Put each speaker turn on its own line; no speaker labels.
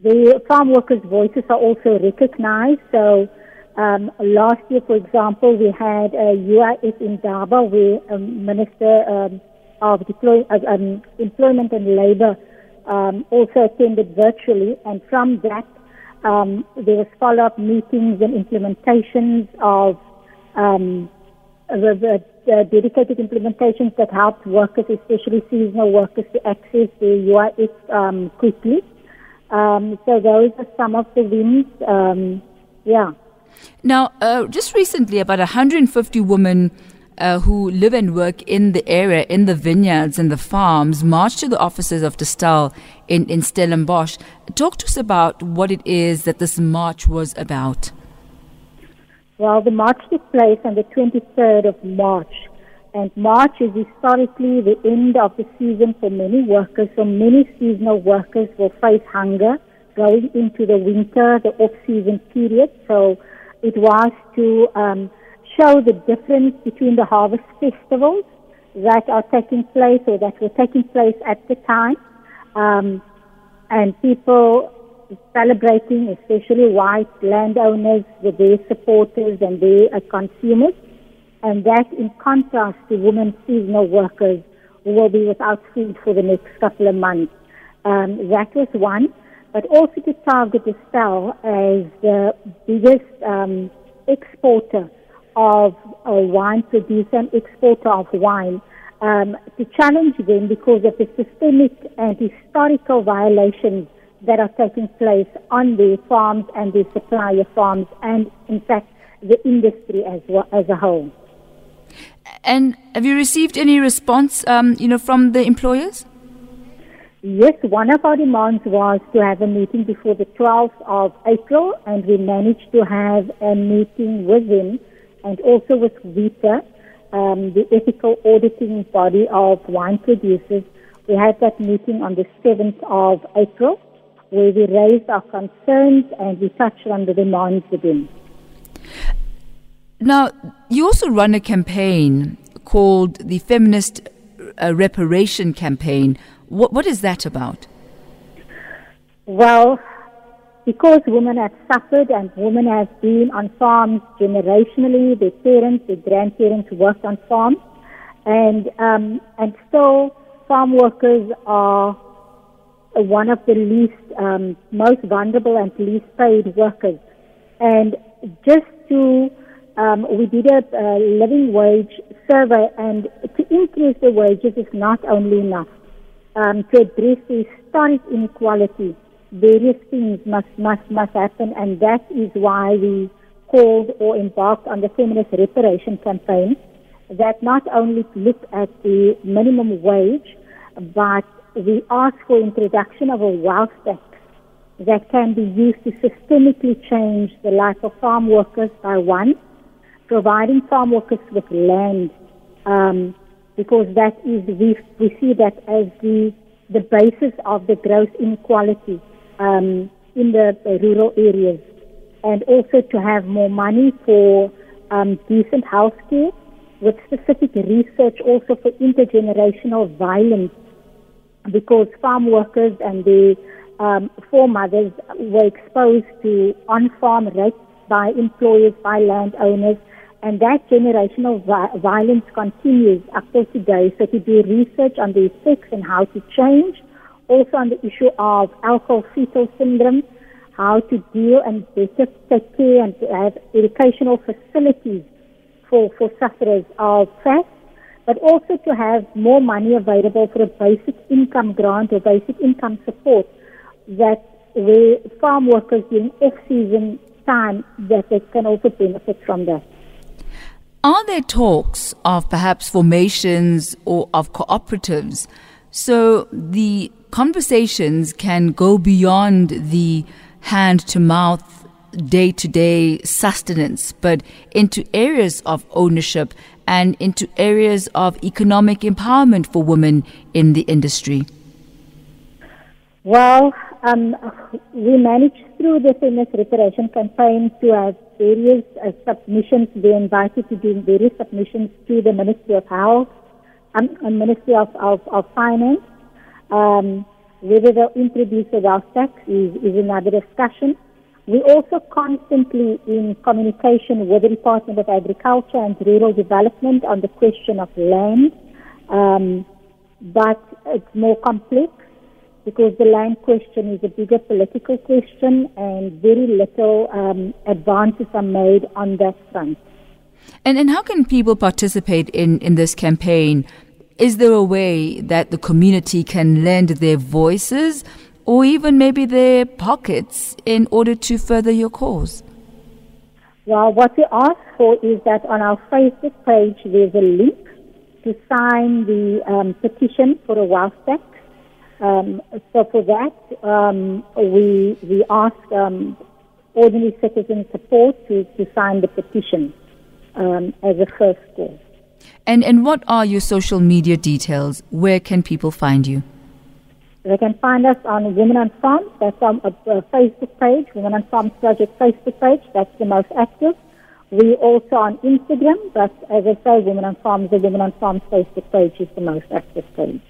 The farm workers' voices are also recognized. So um, last year, for example, we had a UIF Indaba where a Minister um, of Deploy- uh, um, Employment and Labour um, also attended virtually. And from that, um, there was follow-up meetings and implementations of um, the, the, the dedicated implementations that helped workers, especially seasonal workers, to access the UIF um, quickly. Um, so those are some of the wins. Um, yeah.
Now, uh, just recently, about 150 women uh, who live and work in the area, in the vineyards and the farms, marched to the offices of Distell in, in Stellenbosch. Talk to us about what it is that this march was about.
Well, the march took place on the 23rd of March. And March is historically the end of the season for many workers. So many seasonal workers will face hunger going into the winter, the off-season period. So it was to um, show the difference between the harvest festivals that are taking place or that were taking place at the time, um, and people celebrating, especially white landowners with their supporters and their uh, consumers, and that in contrast to women seasonal workers who will be without food for the next couple of months. Um, that was one, but also to target Distell as the biggest um, exporter of a wine producer and exporter of wine um, to challenge them because of the systemic and historical violations that are taking place on their farms and their supplier farms and in fact the industry as well, as a whole.
And have you received any response, um, you know, from the employers?
Yes, one of our demands was to have a meeting before the 12th of April, and we managed to have a meeting with them and also with WIETA, um, the ethical auditing body of wine producers. We had that meeting on the 7th of April, where we raised our concerns and we touched on the demands within.
Now, you also run a campaign called the Feminist uh, Reparation Campaign. What, what is that about?
Well, because women have suffered and women have been on farms generationally, their parents, their grandparents worked on farms, and um, and so farm workers are one of the least, um, most vulnerable and least paid workers, and just to um, we did a uh, living wage survey, and to increase the wages is not only enough. Um, to address the historic inequality, various things must, must, must happen, and that is why we called or embarked on the feminist reparation campaign that not only looked at the minimum wage, but we asked for introduction of a wealth tax that can be used to systemically change the life of farm workers by one, providing farm workers with land, um, because that is we we see that as the the basis of the growth inequality um, in the, the, rural areas, and also to have more money for um, decent health care, with specific research also for intergenerational violence, because farm workers and their um, foremothers were exposed to on-farm rapes by employers, by landowners, and that generational vi- violence continues up to today. So to do research on the effects and how to change, also on the issue of alcohol fetal syndrome, how to deal and better take care and to have educational facilities for, for sufferers of FASD, but also to have more money available for a basic income grant or basic income support that where farm workers during off-season time that they can also benefit from that.
Are there talks of perhaps formations or of cooperatives so the conversations can go beyond the hand to mouth, day to day sustenance, but into areas of ownership and into areas of economic empowerment for women in the industry?
Well, um, we managed through the feminist reparation campaign to have various uh, submissions. We invited to do various submissions to the Ministry of Health um, and Ministry of, of, of Finance. Um, whether they'll introduce a wealth tax is, is another discussion. We're also constantly in communication with the Department of Agriculture and Rural Development on the question of land, um, but it's more complex because the land question is a bigger political question and very little um, advances are made on that front.
And, and how can people participate in, in this campaign? Is there a way that the community can lend their voices or even maybe their pockets in order to further your cause?
Well, what we ask for is that on our Facebook page there's a link to sign the um, petition for a wealth tax um, so for that, um, we we ask um, ordinary citizen support to, to sign the petition um, as a first step.
And and what are your social media details? Where can people find you?
They can find us on Women on Farms. That's on a, a Facebook page, Women on Farms Project Facebook page. That's the most active. We also on Instagram, but as I say, Women on Farms, the Women on Farms Facebook page is the most active page.